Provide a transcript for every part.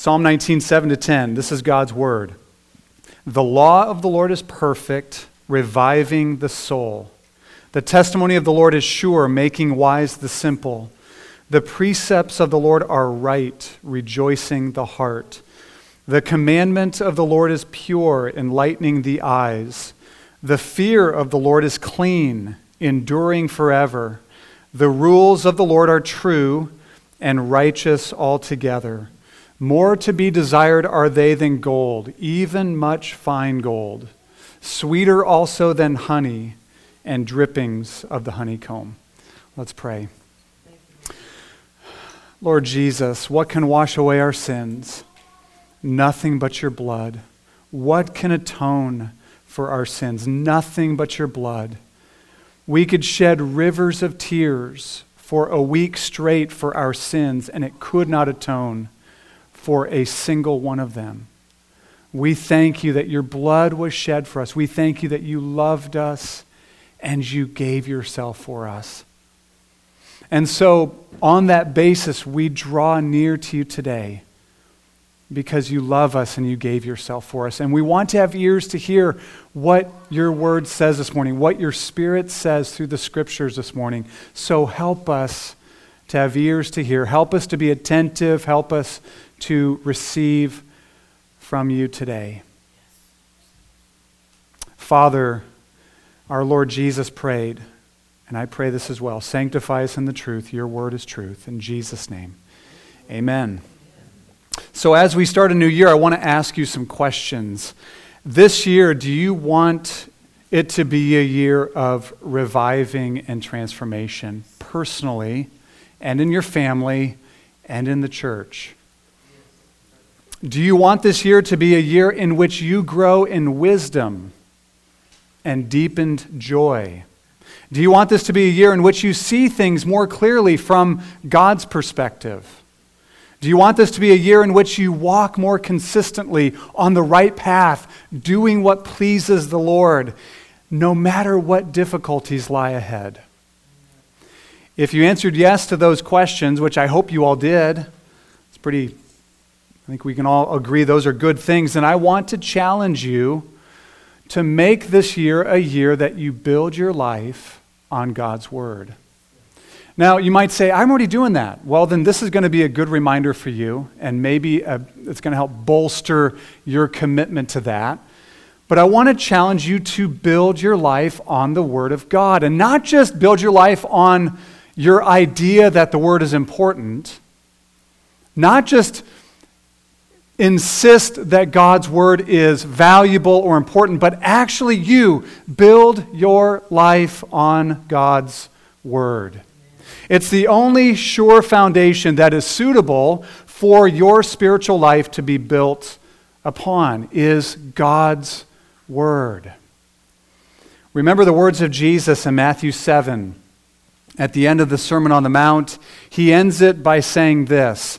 Psalm 19, 7 to 10. This is God's word. The law of the Lord is perfect, reviving the soul. The testimony of the Lord is sure, making wise the simple. The precepts of the Lord are right, rejoicing the heart. The commandment of the Lord is pure, enlightening the eyes. The fear of the Lord is clean, enduring forever. The rules of the Lord are true and righteous altogether. More to be desired are they than gold, even much fine gold, sweeter also than honey and drippings of the honeycomb. Let's pray. Lord Jesus, what can wash away our sins? Nothing but your blood. What can atone for our sins? Nothing but your blood. We could shed rivers of tears for a week straight for our sins, and it could not atone for a single one of them. We thank you that your blood was shed for us. We thank you that you loved us and you gave yourself for us. And so, on that basis, we draw near to you today because you love us and you gave yourself for us. And we want to have ears to hear what your word says this morning, what your spirit says through the scriptures this morning. So, help us to have ears to hear. Help us to be attentive. Help us to receive from you today. Father, our Lord Jesus prayed, and I pray this as well sanctify us in the truth. Your word is truth. In Jesus' name, amen. So, as we start a new year, I want to ask you some questions. This year, do you want it to be a year of reviving and transformation personally and in your family and in the church? Do you want this year to be a year in which you grow in wisdom and deepened joy? Do you want this to be a year in which you see things more clearly from God's perspective? Do you want this to be a year in which you walk more consistently on the right path, doing what pleases the Lord, no matter what difficulties lie ahead? If you answered yes to those questions, which I hope you all did, it's pretty I think we can all agree those are good things. And I want to challenge you to make this year a year that you build your life on God's Word. Now, you might say, I'm already doing that. Well, then this is going to be a good reminder for you, and maybe a, it's going to help bolster your commitment to that. But I want to challenge you to build your life on the Word of God, and not just build your life on your idea that the Word is important, not just insist that God's word is valuable or important, but actually you build your life on God's word. It's the only sure foundation that is suitable for your spiritual life to be built upon is God's word. Remember the words of Jesus in Matthew 7 at the end of the Sermon on the Mount. He ends it by saying this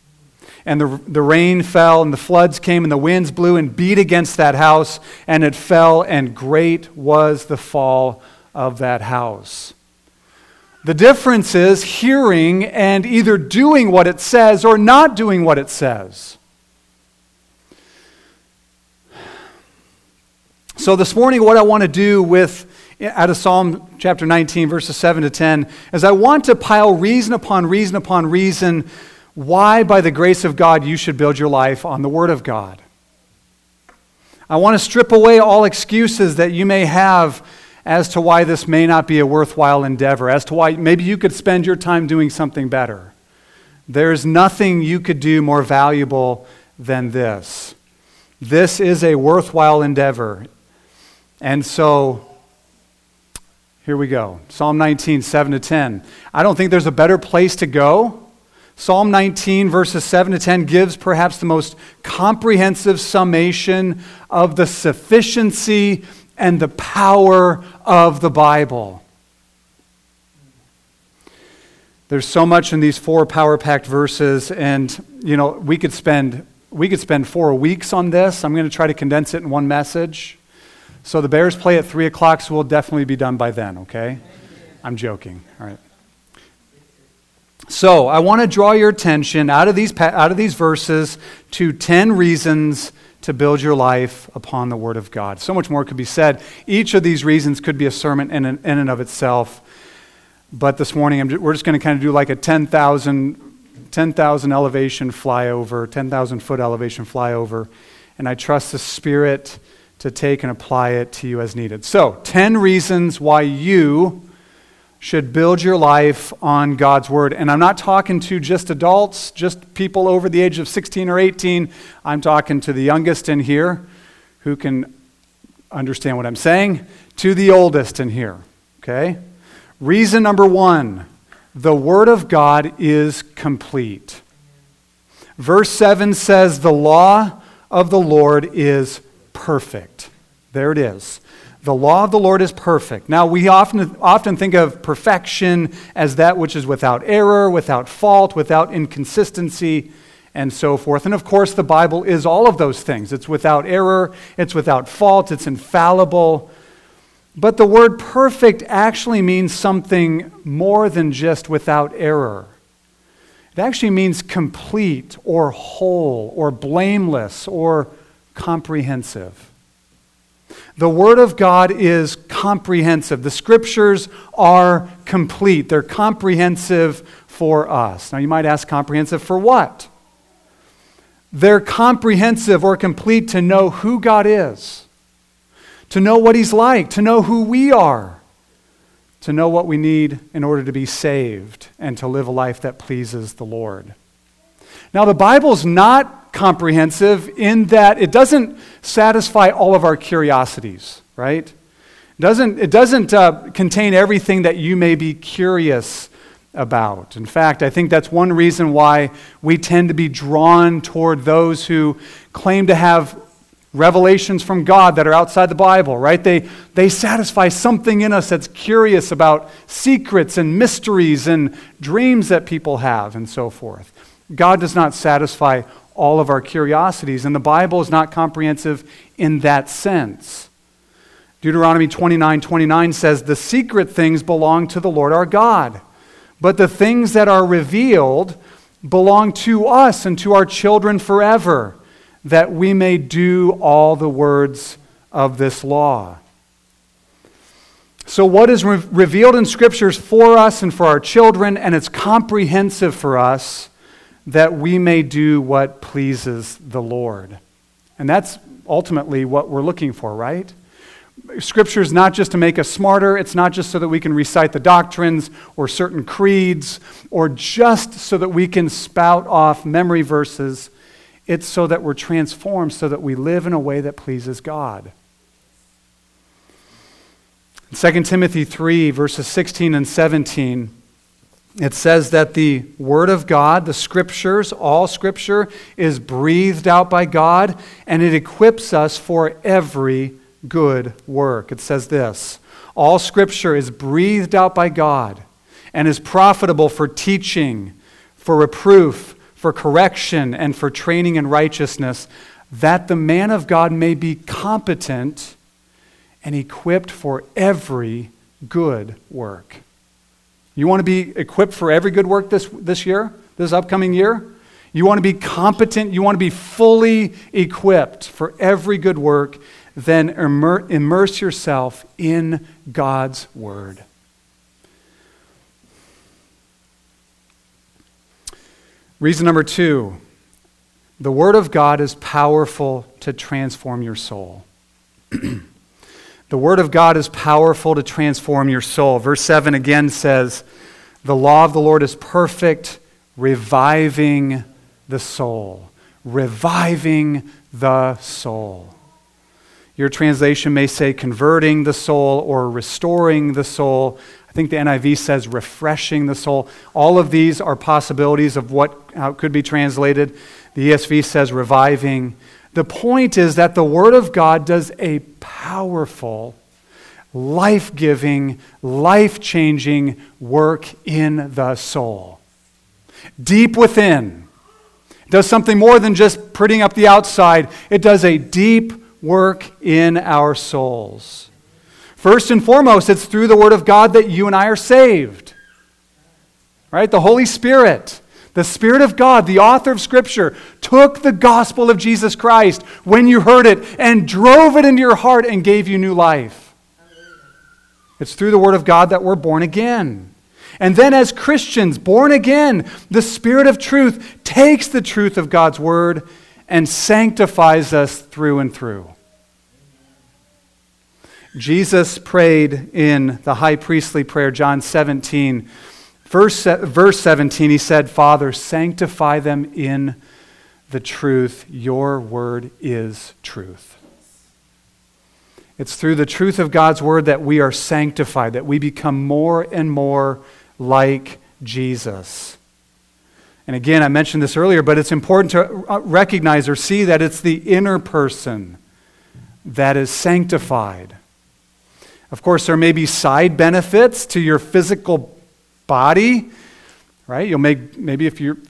And the, the rain fell, and the floods came, and the winds blew and beat against that house, and it fell, and great was the fall of that house. The difference is hearing and either doing what it says or not doing what it says. So, this morning, what I want to do with out of Psalm chapter 19, verses 7 to 10, is I want to pile reason upon reason upon reason why, by the grace of God, you should build your life on the Word of God. I want to strip away all excuses that you may have as to why this may not be a worthwhile endeavor, as to why maybe you could spend your time doing something better. There's nothing you could do more valuable than this. This is a worthwhile endeavor. And so, here we go Psalm 19, 7 to 10. I don't think there's a better place to go Psalm 19, verses 7 to 10, gives perhaps the most comprehensive summation of the sufficiency and the power of the Bible. There's so much in these four power packed verses, and you know, we could spend we could spend four weeks on this. I'm going to try to condense it in one message. So the Bears play at three o'clock, so we'll definitely be done by then, okay? I'm joking. All right. So, I want to draw your attention out of these, out of these verses to 10 reasons to build your life upon the Word of God. So much more could be said. Each of these reasons could be a sermon in, in and of itself. But this morning, just, we're just going to kind of do like a 10,000 10, elevation flyover, 10,000 foot elevation flyover. And I trust the Spirit to take and apply it to you as needed. So, 10 reasons why you should build your life on God's Word. And I'm not talking to just adults, just people over the age of 16 or 18. I'm talking to the youngest in here who can understand what I'm saying, to the oldest in here. Okay? Reason number one the Word of God is complete. Verse 7 says, The law of the Lord is perfect. There it is. The law of the Lord is perfect. Now, we often, often think of perfection as that which is without error, without fault, without inconsistency, and so forth. And of course, the Bible is all of those things. It's without error, it's without fault, it's infallible. But the word perfect actually means something more than just without error. It actually means complete or whole or blameless or comprehensive. The Word of God is comprehensive. The Scriptures are complete, they're comprehensive for us. Now, you might ask, comprehensive for what? They're comprehensive or complete to know who God is, to know what He's like, to know who we are, to know what we need in order to be saved and to live a life that pleases the Lord. Now, the Bible's not comprehensive in that it doesn't satisfy all of our curiosities, right? It doesn't, it doesn't uh, contain everything that you may be curious about. In fact, I think that's one reason why we tend to be drawn toward those who claim to have revelations from God that are outside the Bible, right? They, they satisfy something in us that's curious about secrets and mysteries and dreams that people have and so forth. God does not satisfy all of our curiosities. And the Bible is not comprehensive in that sense. Deuteronomy 29 29 says, The secret things belong to the Lord our God, but the things that are revealed belong to us and to our children forever, that we may do all the words of this law. So, what is re- revealed in Scriptures for us and for our children, and it's comprehensive for us that we may do what pleases the Lord. And that's ultimately what we're looking for, right? Scripture is not just to make us smarter, it's not just so that we can recite the doctrines or certain creeds or just so that we can spout off memory verses. It's so that we're transformed, so that we live in a way that pleases God. 2 Timothy 3, verses 16 and 17 it says that the Word of God, the Scriptures, all Scripture, is breathed out by God and it equips us for every good work. It says this All Scripture is breathed out by God and is profitable for teaching, for reproof, for correction, and for training in righteousness, that the man of God may be competent and equipped for every good work. You want to be equipped for every good work this, this year, this upcoming year? You want to be competent, you want to be fully equipped for every good work, then immer- immerse yourself in God's Word. Reason number two the Word of God is powerful to transform your soul. The Word of God is powerful to transform your soul. Verse 7 again says, The law of the Lord is perfect, reviving the soul. Reviving the soul. Your translation may say converting the soul or restoring the soul. I think the NIV says refreshing the soul. All of these are possibilities of what could be translated. The ESV says reviving. The point is that the Word of God does a powerful, life giving, life changing work in the soul. Deep within. It does something more than just prettying up the outside, it does a deep work in our souls. First and foremost, it's through the Word of God that you and I are saved. Right? The Holy Spirit, the Spirit of God, the author of Scripture, took the gospel of Jesus Christ when you heard it and drove it into your heart and gave you new life. It's through the Word of God that we're born again. And then, as Christians, born again, the Spirit of truth takes the truth of God's Word and sanctifies us through and through. Jesus prayed in the high priestly prayer, John 17, verse, verse 17, he said, Father, sanctify them in the truth. Your word is truth. It's through the truth of God's word that we are sanctified, that we become more and more like Jesus. And again, I mentioned this earlier, but it's important to uh, recognize or see that it's the inner person that is sanctified. Of course, there may be side benefits to your physical body, right? You'll make, maybe if you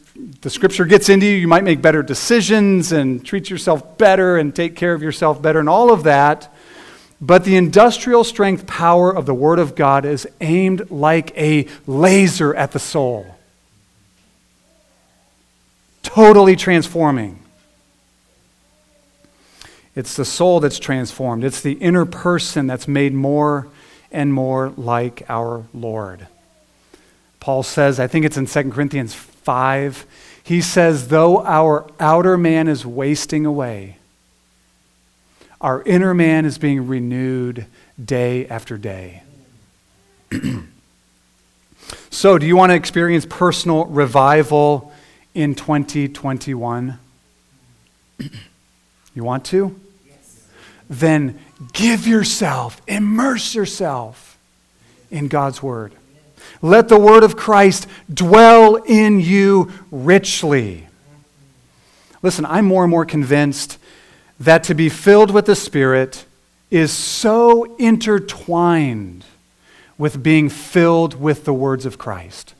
the scripture gets into you, you might make better decisions and treat yourself better and take care of yourself better and all of that. But the industrial strength power of the Word of God is aimed like a laser at the soul, totally transforming. It's the soul that's transformed, it's the inner person that's made more and more like our Lord. Paul says, I think it's in 2 Corinthians 5, he says, though our outer man is wasting away, our inner man is being renewed day after day. so, do you want to experience personal revival in 2021? You want to? Yes. Then give yourself, immerse yourself in God's Word. Let the Word of Christ dwell in you richly. Listen, I'm more and more convinced that to be filled with the Spirit is so intertwined with being filled with the words of Christ.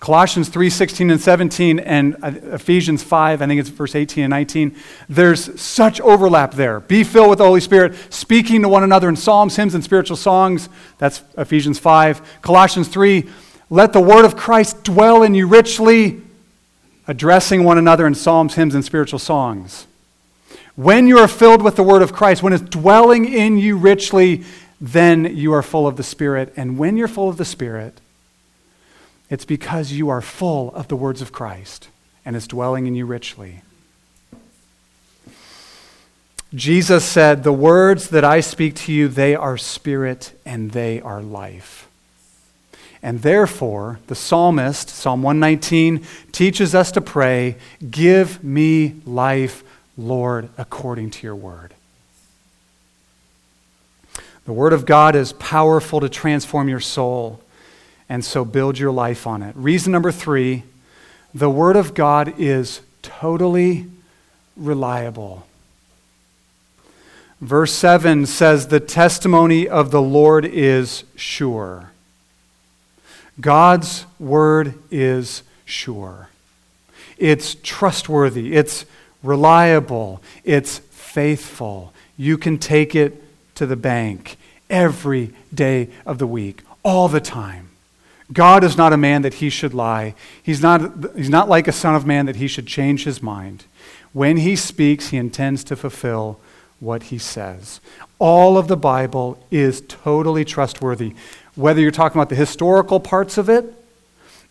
Colossians 3 16 and 17, and uh, Ephesians 5, I think it's verse 18 and 19. There's such overlap there. Be filled with the Holy Spirit, speaking to one another in psalms, hymns, and spiritual songs. That's Ephesians 5. Colossians 3, let the word of Christ dwell in you richly, addressing one another in psalms, hymns, and spiritual songs. When you are filled with the word of Christ, when it's dwelling in you richly, then you are full of the Spirit. And when you're full of the Spirit, it's because you are full of the words of Christ and it's dwelling in you richly. Jesus said, The words that I speak to you, they are spirit and they are life. And therefore, the psalmist, Psalm 119, teaches us to pray, Give me life, Lord, according to your word. The word of God is powerful to transform your soul. And so build your life on it. Reason number three the Word of God is totally reliable. Verse 7 says, The testimony of the Lord is sure. God's Word is sure. It's trustworthy. It's reliable. It's faithful. You can take it to the bank every day of the week, all the time. God is not a man that he should lie. He's not, he's not like a son of man that he should change his mind. When he speaks, he intends to fulfill what he says. All of the Bible is totally trustworthy. Whether you're talking about the historical parts of it,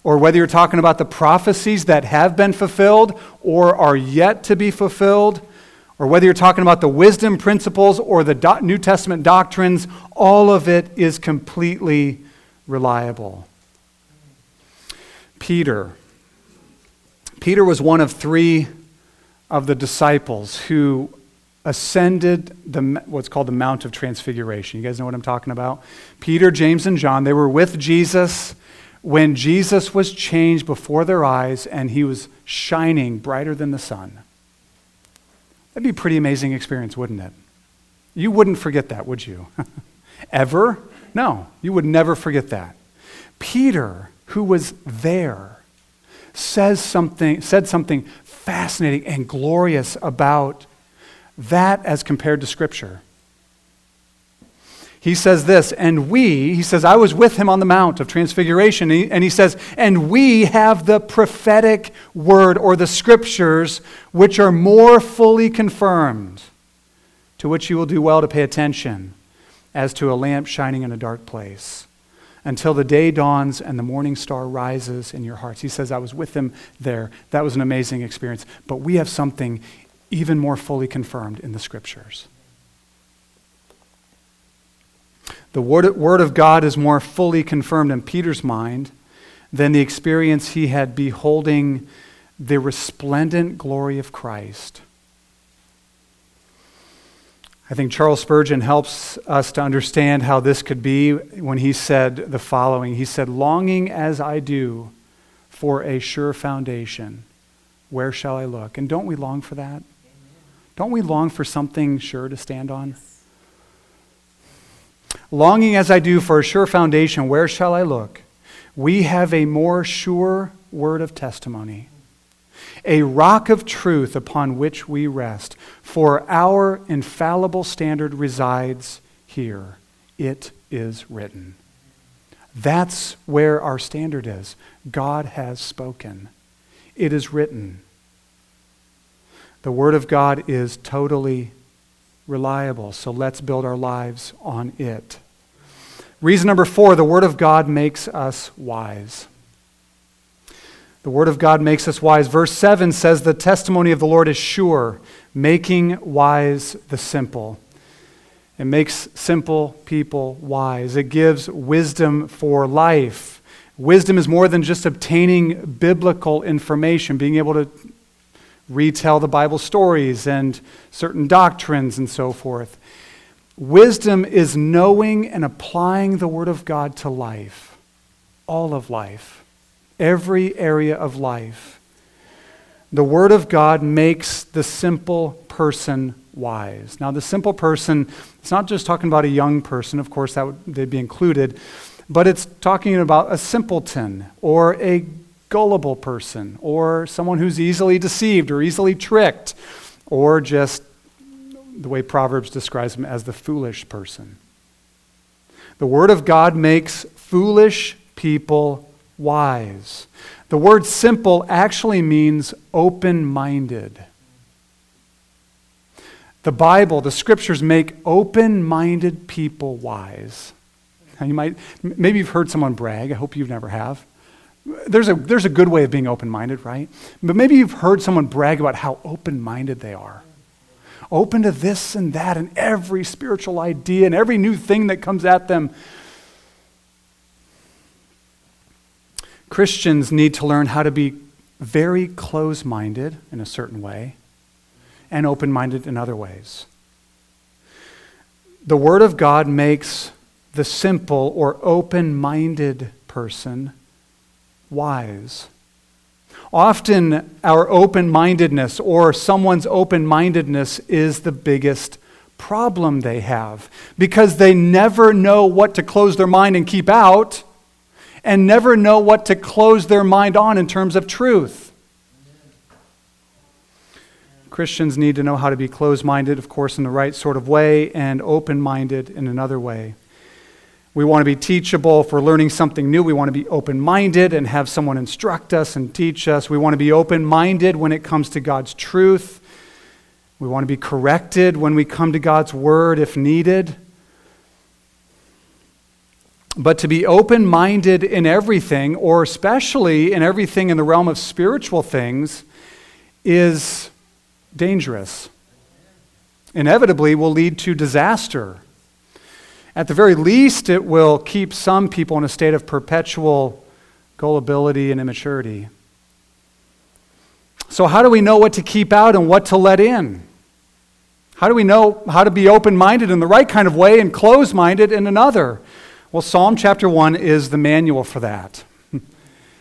or whether you're talking about the prophecies that have been fulfilled or are yet to be fulfilled, or whether you're talking about the wisdom principles or the New Testament doctrines, all of it is completely reliable. Peter. Peter was one of three of the disciples who ascended the, what's called the Mount of Transfiguration. You guys know what I'm talking about? Peter, James, and John, they were with Jesus when Jesus was changed before their eyes and he was shining brighter than the sun. That'd be a pretty amazing experience, wouldn't it? You wouldn't forget that, would you? Ever? No, you would never forget that. Peter, who was there, says something, said something fascinating and glorious about that as compared to Scripture. He says this, and we, he says, I was with him on the Mount of Transfiguration, and he, says, and we have the prophetic word or the Scriptures which are more fully confirmed, to which you will do well to pay attention, as to a lamp shining in a dark place until the day dawns and the morning star rises in your hearts. He says, I was with them there. That was an amazing experience. But we have something even more fully confirmed in the scriptures. The word, word of God is more fully confirmed in Peter's mind than the experience he had beholding the resplendent glory of Christ. I think Charles Spurgeon helps us to understand how this could be when he said the following He said, Longing as I do for a sure foundation, where shall I look? And don't we long for that? Amen. Don't we long for something sure to stand on? Longing as I do for a sure foundation, where shall I look? We have a more sure word of testimony a rock of truth upon which we rest. For our infallible standard resides here. It is written. That's where our standard is. God has spoken. It is written. The Word of God is totally reliable, so let's build our lives on it. Reason number four the Word of God makes us wise. The Word of God makes us wise. Verse 7 says, The testimony of the Lord is sure, making wise the simple. It makes simple people wise. It gives wisdom for life. Wisdom is more than just obtaining biblical information, being able to retell the Bible stories and certain doctrines and so forth. Wisdom is knowing and applying the Word of God to life, all of life every area of life. The Word of God makes the simple person wise. Now, the simple person, it's not just talking about a young person, of course, that would they'd be included, but it's talking about a simpleton or a gullible person or someone who's easily deceived or easily tricked or just the way Proverbs describes them as the foolish person. The Word of God makes foolish people wise. The word simple actually means open minded. The Bible, the scriptures make open minded people wise. Now you might, maybe you've heard someone brag. I hope you never have. There's a, there's a good way of being open minded, right? But maybe you've heard someone brag about how open minded they are. Open to this and that and every spiritual idea and every new thing that comes at them. Christians need to learn how to be very close minded in a certain way and open minded in other ways. The Word of God makes the simple or open minded person wise. Often, our open mindedness or someone's open mindedness is the biggest problem they have because they never know what to close their mind and keep out and never know what to close their mind on in terms of truth. Christians need to know how to be closed minded, of course, in the right sort of way, and open minded in another way. We want to be teachable. We're learning something new, we want to be open minded and have someone instruct us and teach us. We want to be open minded when it comes to God's truth. We want to be corrected when we come to God's word if needed. But to be open minded in everything, or especially in everything in the realm of spiritual things, is dangerous. Inevitably, will lead to disaster. At the very least, it will keep some people in a state of perpetual gullibility and immaturity. So, how do we know what to keep out and what to let in? How do we know how to be open minded in the right kind of way and closed minded in another? Well, Psalm chapter 1 is the manual for that.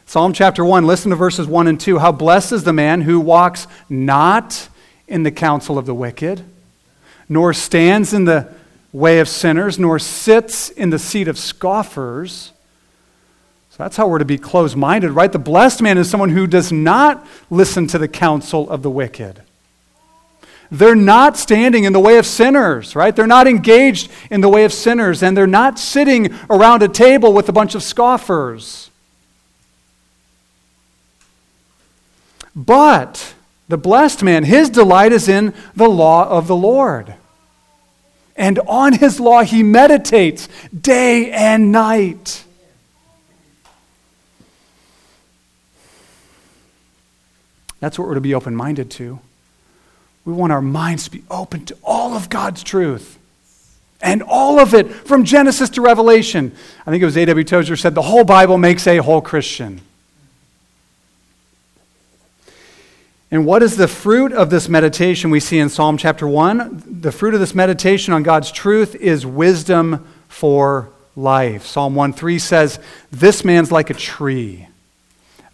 Psalm chapter 1, listen to verses 1 and 2. How blessed is the man who walks not in the counsel of the wicked, nor stands in the way of sinners, nor sits in the seat of scoffers. So that's how we're to be closed minded, right? The blessed man is someone who does not listen to the counsel of the wicked. They're not standing in the way of sinners, right? They're not engaged in the way of sinners, and they're not sitting around a table with a bunch of scoffers. But the blessed man, his delight is in the law of the Lord. And on his law he meditates day and night. That's what we're to be open minded to. We want our minds to be open to all of God's truth. And all of it, from Genesis to Revelation. I think it was A.W. Tozer said, the whole Bible makes a whole Christian. And what is the fruit of this meditation we see in Psalm chapter 1? The fruit of this meditation on God's truth is wisdom for life. Psalm 1 3 says, This man's like a tree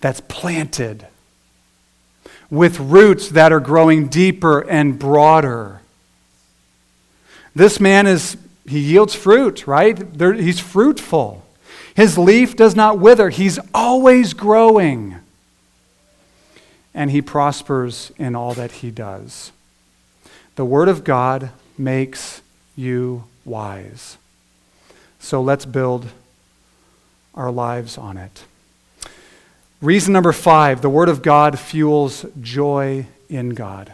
that's planted with roots that are growing deeper and broader. This man is, he yields fruit, right? There, he's fruitful. His leaf does not wither, he's always growing. And he prospers in all that he does. The Word of God makes you wise. So let's build our lives on it. Reason number five the Word of God fuels joy in God.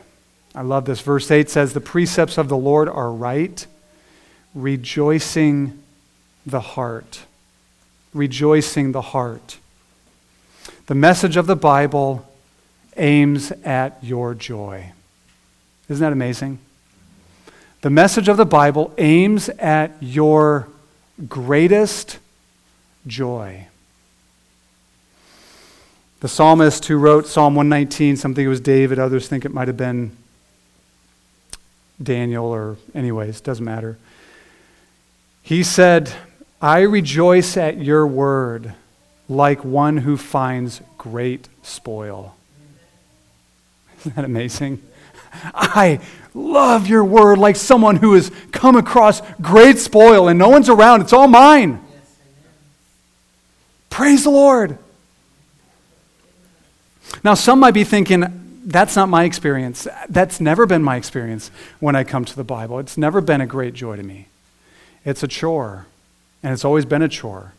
I love this. Verse 8 says, The precepts of the Lord are right, rejoicing the heart. Rejoicing the heart. The message of the Bible aims at your joy. Isn't that amazing? The message of the Bible aims at your greatest joy. The psalmist who wrote Psalm 119, something it was David, others think it might have been Daniel, or anyways, doesn't matter. He said, I rejoice at your word like one who finds great spoil. Isn't that amazing? I love your word like someone who has come across great spoil and no one's around. It's all mine. Praise the Lord. Now, some might be thinking, that's not my experience. That's never been my experience when I come to the Bible. It's never been a great joy to me. It's a chore, and it's always been a chore.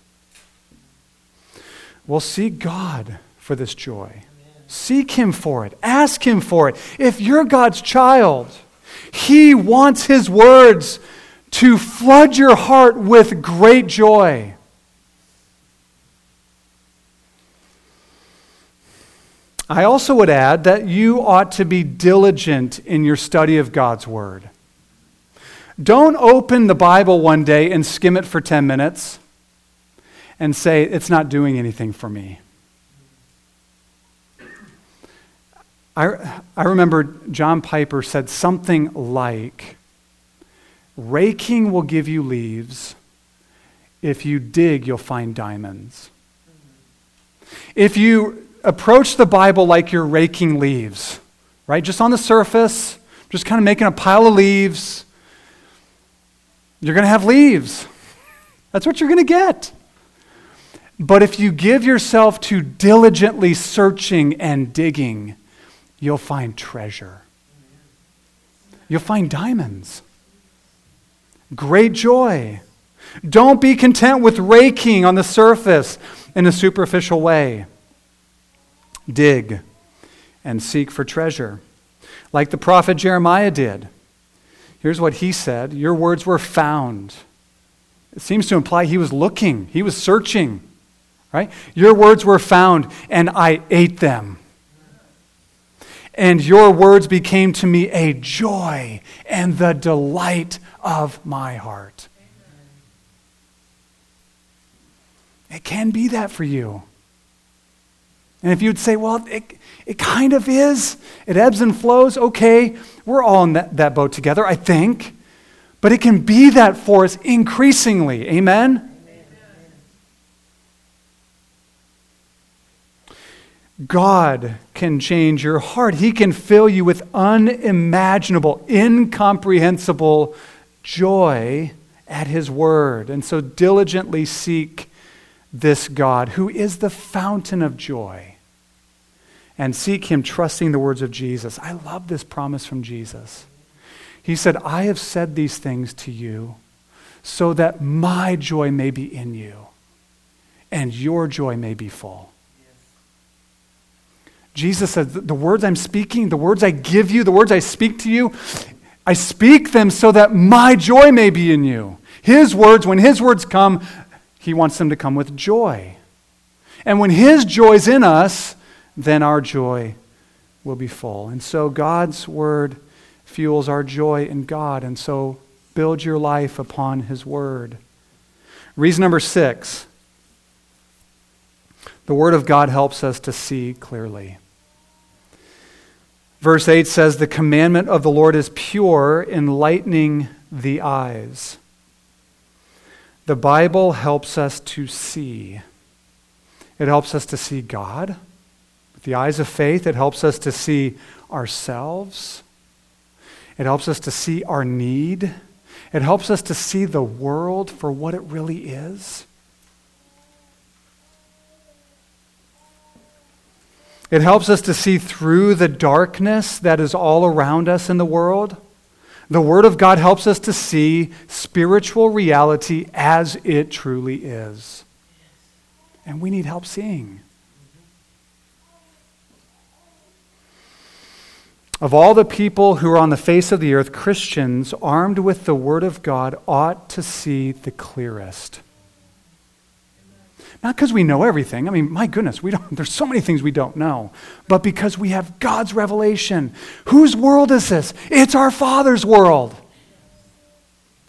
Well, seek God for this joy. Seek Him for it. Ask Him for it. If you're God's child, He wants His words to flood your heart with great joy. I also would add that you ought to be diligent in your study of God's Word. Don't open the Bible one day and skim it for 10 minutes and say, it's not doing anything for me. I, I remember John Piper said something like, Raking will give you leaves. If you dig, you'll find diamonds. If you approach the Bible like you're raking leaves, right? Just on the surface, just kind of making a pile of leaves. You're going to have leaves. That's what you're going to get. But if you give yourself to diligently searching and digging, you'll find treasure. You'll find diamonds. Great joy. Don't be content with raking on the surface in a superficial way dig, and seek for treasure, like the prophet Jeremiah did. Here's what he said Your words were found. It seems to imply he was looking, he was searching, right? Your words were found, and I ate them. And your words became to me a joy and the delight of my heart. It can be that for you. And if you'd say, well, it, it kind of is, it ebbs and flows, okay, we're all in that, that boat together, I think. But it can be that for us increasingly. Amen? God can change your heart. He can fill you with unimaginable, incomprehensible joy at His Word. And so diligently seek this God who is the fountain of joy. And seek Him trusting the words of Jesus. I love this promise from Jesus. He said, I have said these things to you so that my joy may be in you and your joy may be full. Jesus said, The words I'm speaking, the words I give you, the words I speak to you, I speak them so that my joy may be in you. His words, when His words come, He wants them to come with joy. And when His joy's in us, then our joy will be full. And so God's word fuels our joy in God. And so build your life upon His word. Reason number six the Word of God helps us to see clearly. Verse 8 says, The commandment of the Lord is pure, enlightening the eyes. The Bible helps us to see. It helps us to see God. With the eyes of faith, it helps us to see ourselves. It helps us to see our need. It helps us to see the world for what it really is. It helps us to see through the darkness that is all around us in the world. The Word of God helps us to see spiritual reality as it truly is. And we need help seeing. Of all the people who are on the face of the earth, Christians armed with the Word of God ought to see the clearest. Not because we know everything. I mean, my goodness, we don't, there's so many things we don't know. But because we have God's revelation. Whose world is this? It's our Father's world.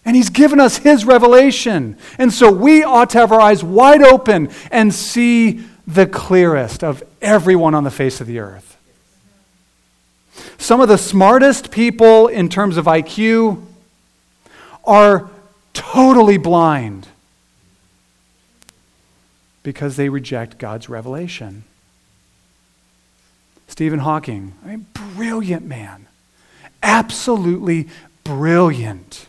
And He's given us His revelation. And so we ought to have our eyes wide open and see the clearest of everyone on the face of the earth. Some of the smartest people in terms of IQ are totally blind because they reject God's revelation. Stephen Hawking, I mean, brilliant man, absolutely brilliant,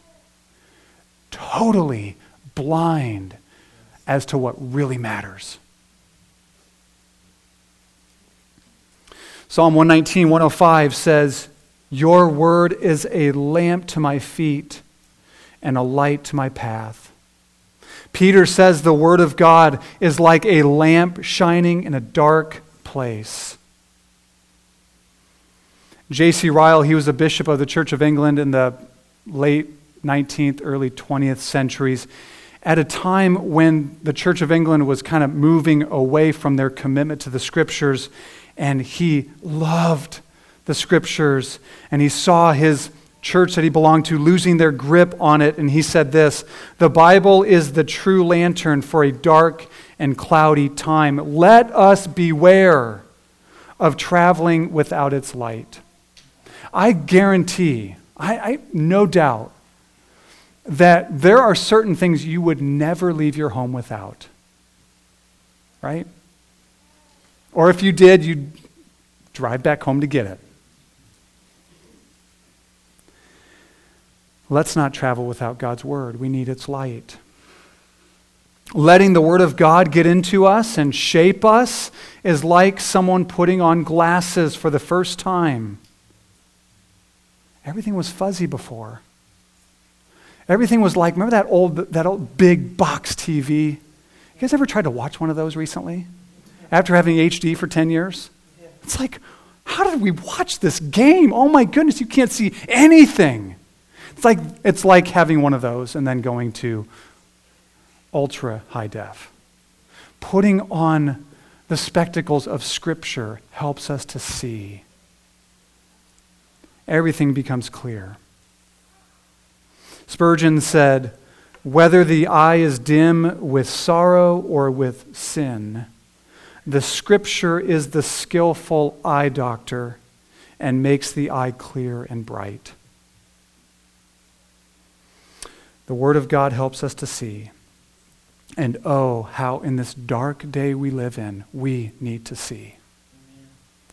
totally blind as to what really matters. Psalm 119, 105 says, Your word is a lamp to my feet and a light to my path. Peter says the Word of God is like a lamp shining in a dark place. J.C. Ryle, he was a bishop of the Church of England in the late 19th, early 20th centuries, at a time when the Church of England was kind of moving away from their commitment to the Scriptures, and he loved the Scriptures, and he saw his church that he belonged to losing their grip on it. And he said this The Bible is the true lantern for a dark and cloudy time. Let us beware of traveling without its light. I guarantee, I, I no doubt, that there are certain things you would never leave your home without. Right? Or if you did, you'd drive back home to get it. Let's not travel without God's word. We need its light. Letting the word of God get into us and shape us is like someone putting on glasses for the first time. Everything was fuzzy before. Everything was like, remember that old, that old big box TV? You guys ever tried to watch one of those recently? After having HD for 10 years? It's like, how did we watch this game? Oh my goodness, you can't see anything. It's like, it's like having one of those and then going to ultra high def. Putting on the spectacles of Scripture helps us to see. Everything becomes clear. Spurgeon said, Whether the eye is dim with sorrow or with sin, The Scripture is the skillful eye doctor and makes the eye clear and bright. The Word of God helps us to see. And oh, how in this dark day we live in, we need to see.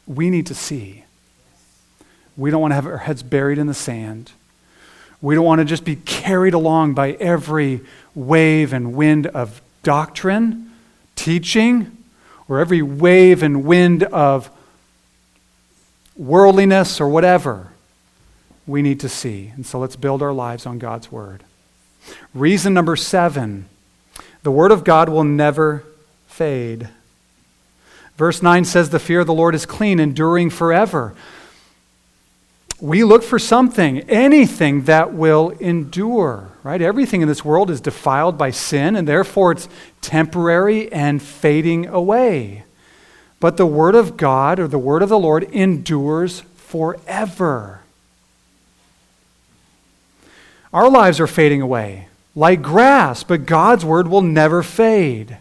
We need to see. We don't want to have our heads buried in the sand. We don't want to just be carried along by every wave and wind of doctrine, teaching, or every wave and wind of worldliness or whatever. We need to see. And so let's build our lives on God's Word. Reason number seven the Word of God will never fade. Verse 9 says, The fear of the Lord is clean, enduring forever. We look for something, anything that will endure, right? Everything in this world is defiled by sin, and therefore it's temporary and fading away. But the Word of God, or the Word of the Lord, endures forever. Our lives are fading away like grass, but God's word will never fade.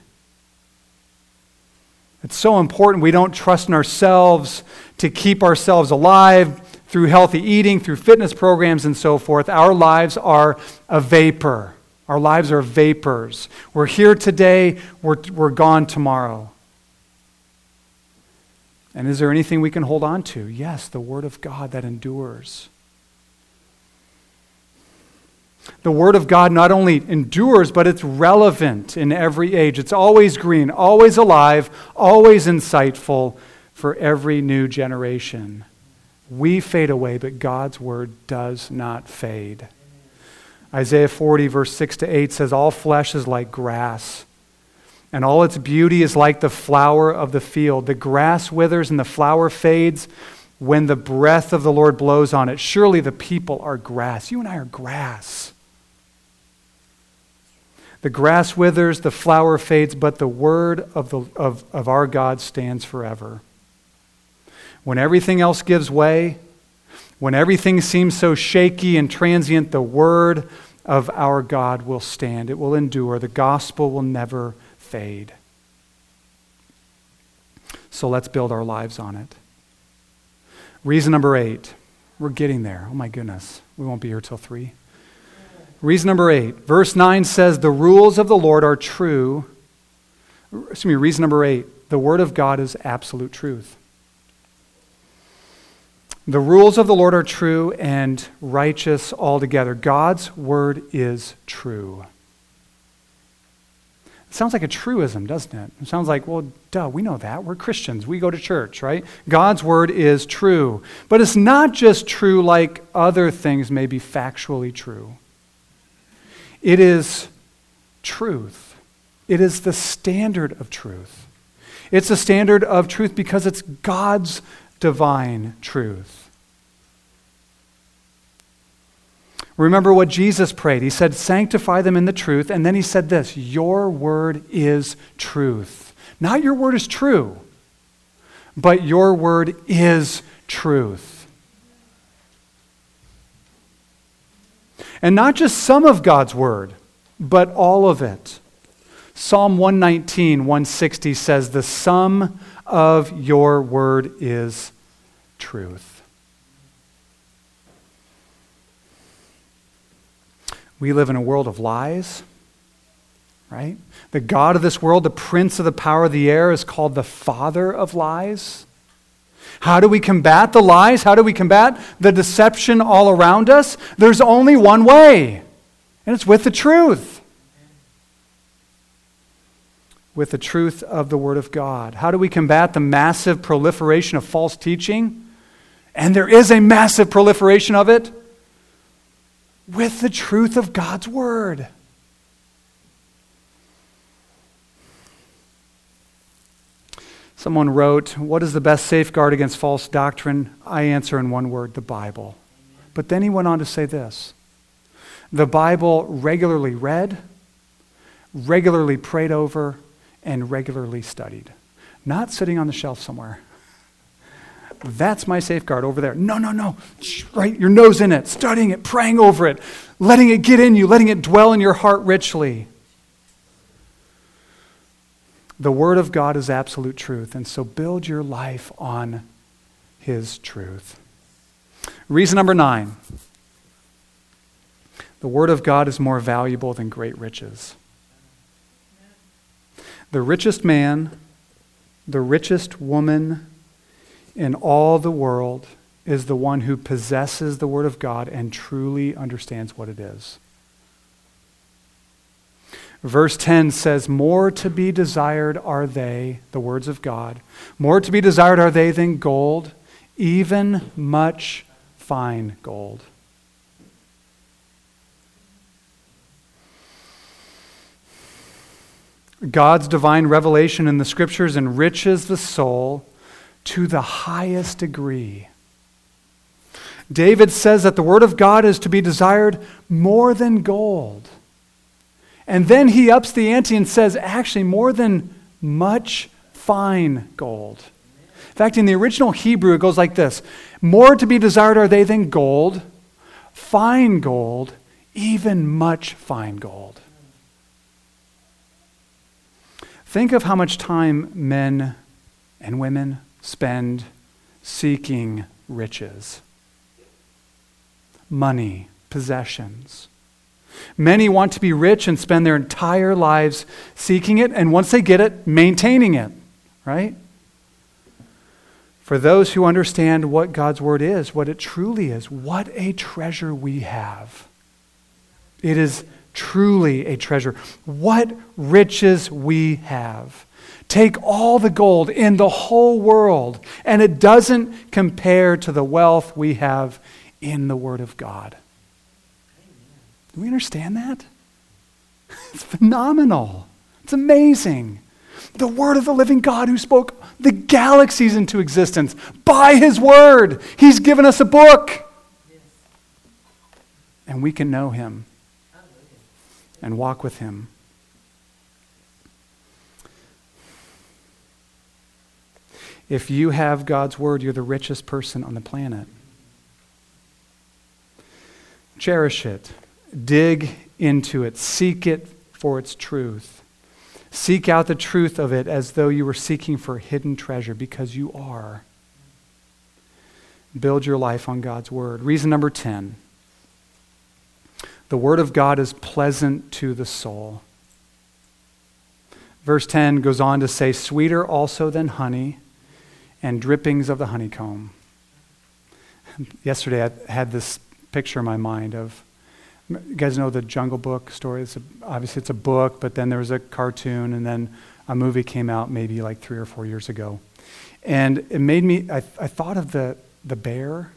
It's so important we don't trust in ourselves to keep ourselves alive through healthy eating, through fitness programs, and so forth. Our lives are a vapor. Our lives are vapors. We're here today, we're, we're gone tomorrow. And is there anything we can hold on to? Yes, the Word of God that endures. The Word of God not only endures, but it's relevant in every age. It's always green, always alive, always insightful for every new generation. We fade away, but God's Word does not fade. Isaiah 40, verse 6 to 8 says, All flesh is like grass, and all its beauty is like the flower of the field. The grass withers and the flower fades when the breath of the Lord blows on it. Surely the people are grass. You and I are grass. The grass withers, the flower fades, but the word of, the, of, of our God stands forever. When everything else gives way, when everything seems so shaky and transient, the word of our God will stand. It will endure. The gospel will never fade. So let's build our lives on it. Reason number eight. We're getting there. Oh my goodness. We won't be here till three. Reason number eight. Verse 9 says, The rules of the Lord are true. Excuse me, reason number eight. The Word of God is absolute truth. The rules of the Lord are true and righteous altogether. God's Word is true. It sounds like a truism, doesn't it? It sounds like, well, duh, we know that. We're Christians. We go to church, right? God's word is true. But it's not just true like other things may be factually true. It is truth. It is the standard of truth. It's a standard of truth because it's God's divine truth. Remember what Jesus prayed. He said, Sanctify them in the truth. And then he said this Your word is truth. Not your word is true, but your word is truth. And not just some of God's word, but all of it. Psalm 119, 160 says, The sum of your word is truth. We live in a world of lies, right? The God of this world, the prince of the power of the air, is called the father of lies. How do we combat the lies? How do we combat the deception all around us? There's only one way, and it's with the truth. With the truth of the Word of God. How do we combat the massive proliferation of false teaching? And there is a massive proliferation of it. With the truth of God's Word. Someone wrote, What is the best safeguard against false doctrine? I answer in one word the Bible. But then he went on to say this the Bible regularly read, regularly prayed over, and regularly studied. Not sitting on the shelf somewhere. That's my safeguard over there. No, no, no. Right? Your nose in it, studying it, praying over it, letting it get in you, letting it dwell in your heart richly. The Word of God is absolute truth, and so build your life on His truth. Reason number nine the Word of God is more valuable than great riches. The richest man, the richest woman in all the world is the one who possesses the Word of God and truly understands what it is. Verse 10 says, More to be desired are they, the words of God, more to be desired are they than gold, even much fine gold. God's divine revelation in the scriptures enriches the soul to the highest degree. David says that the word of God is to be desired more than gold. And then he ups the ante and says, actually, more than much fine gold. In fact, in the original Hebrew, it goes like this More to be desired are they than gold, fine gold, even much fine gold. Think of how much time men and women spend seeking riches, money, possessions. Many want to be rich and spend their entire lives seeking it, and once they get it, maintaining it, right? For those who understand what God's Word is, what it truly is, what a treasure we have. It is truly a treasure. What riches we have. Take all the gold in the whole world, and it doesn't compare to the wealth we have in the Word of God. Do we understand that? It's phenomenal. It's amazing. The Word of the living God who spoke the galaxies into existence by His Word. He's given us a book. And we can know Him and walk with Him. If you have God's Word, you're the richest person on the planet. Cherish it, dig into it, seek it for its truth. Seek out the truth of it as though you were seeking for hidden treasure, because you are. Build your life on God's Word. Reason number 10 the Word of God is pleasant to the soul. Verse 10 goes on to say, Sweeter also than honey and drippings of the honeycomb. Yesterday, I had this picture in my mind of you guys know the Jungle Book story. It's a, obviously, it's a book, but then there was a cartoon, and then a movie came out maybe like three or four years ago. And it made me, I, I thought of the, the bear,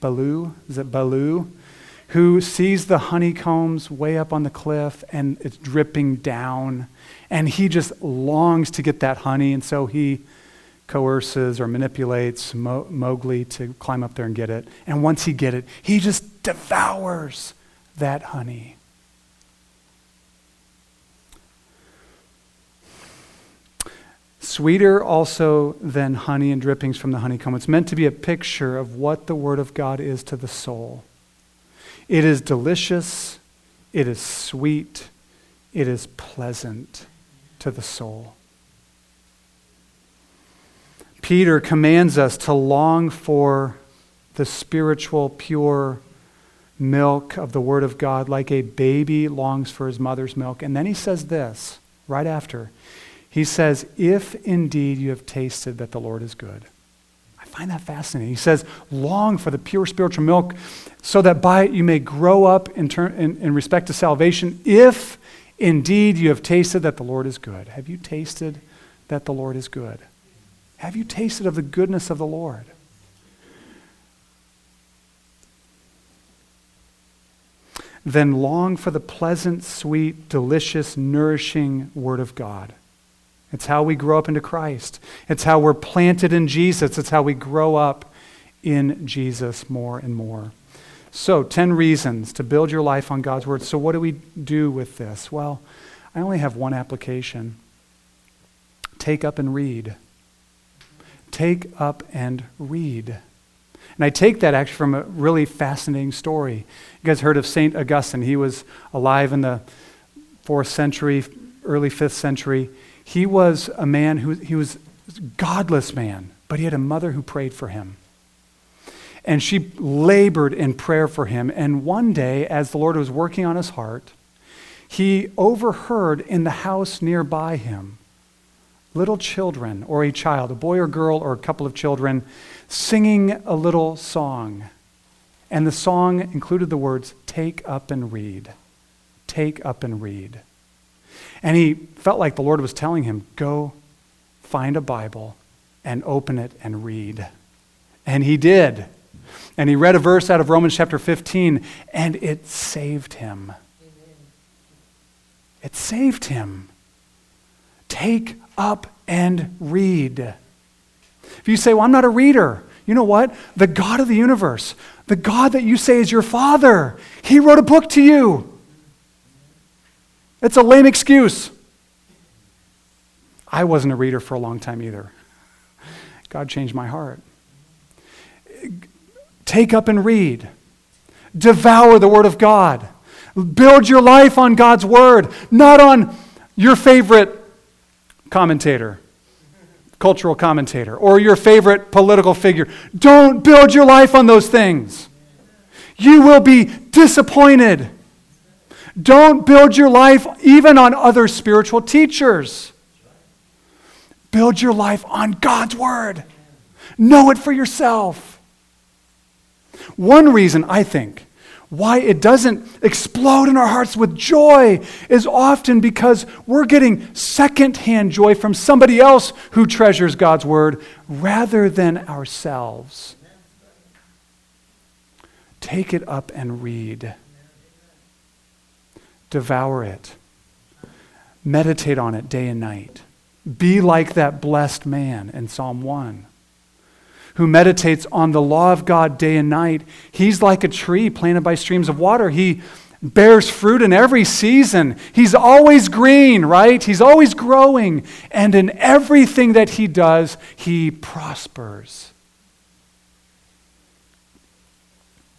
Baloo. Is it Baloo? who sees the honeycombs way up on the cliff and it's dripping down. And he just longs to get that honey. And so he coerces or manipulates Mo- Mowgli to climb up there and get it. And once he get it, he just devours that honey. Sweeter also than honey and drippings from the honeycomb. It's meant to be a picture of what the Word of God is to the soul. It is delicious, it is sweet, it is pleasant to the soul. Peter commands us to long for the spiritual, pure milk of the Word of God like a baby longs for his mother's milk. And then he says this right after. He says, If indeed you have tasted that the Lord is good I find that fascinating. He says, long for the pure spiritual milk so that by it you may grow up in, ter- in, in respect to salvation, if indeed you have tasted that the Lord is good. Have you tasted that the Lord is good? Have you tasted of the goodness of the Lord? Then long for the pleasant, sweet, delicious, nourishing Word of God. It's how we grow up into Christ. It's how we're planted in Jesus. It's how we grow up in Jesus more and more. So, 10 reasons to build your life on God's Word. So, what do we do with this? Well, I only have one application take up and read. Take up and read. And I take that actually from a really fascinating story. You guys heard of St. Augustine. He was alive in the fourth century, early fifth century He was a man who he was a godless man, but he had a mother who prayed for him. And she labored in prayer for him. And one day, as the Lord was working on his heart, he overheard in the house nearby him little children or a child, a boy or girl or a couple of children, singing a little song. And the song included the words, Take up and read. Take up and read. And he felt like the Lord was telling him, Go find a Bible and open it and read. And he did. And he read a verse out of Romans chapter 15, and it saved him. It saved him. Take up and read. If you say, Well, I'm not a reader, you know what? The God of the universe, the God that you say is your Father, He wrote a book to you. It's a lame excuse. I wasn't a reader for a long time either. God changed my heart. Take up and read. Devour the Word of God. Build your life on God's Word, not on your favorite commentator, cultural commentator, or your favorite political figure. Don't build your life on those things. You will be disappointed. Don't build your life even on other spiritual teachers. Build your life on God's Word. Know it for yourself. One reason, I think, why it doesn't explode in our hearts with joy is often because we're getting secondhand joy from somebody else who treasures God's Word rather than ourselves. Take it up and read. Devour it. Meditate on it day and night. Be like that blessed man in Psalm 1 who meditates on the law of God day and night. He's like a tree planted by streams of water. He bears fruit in every season. He's always green, right? He's always growing. And in everything that he does, he prospers.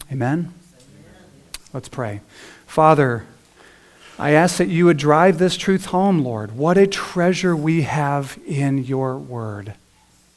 Amen? Let's pray. Father, I ask that you would drive this truth home, Lord. What a treasure we have in your word.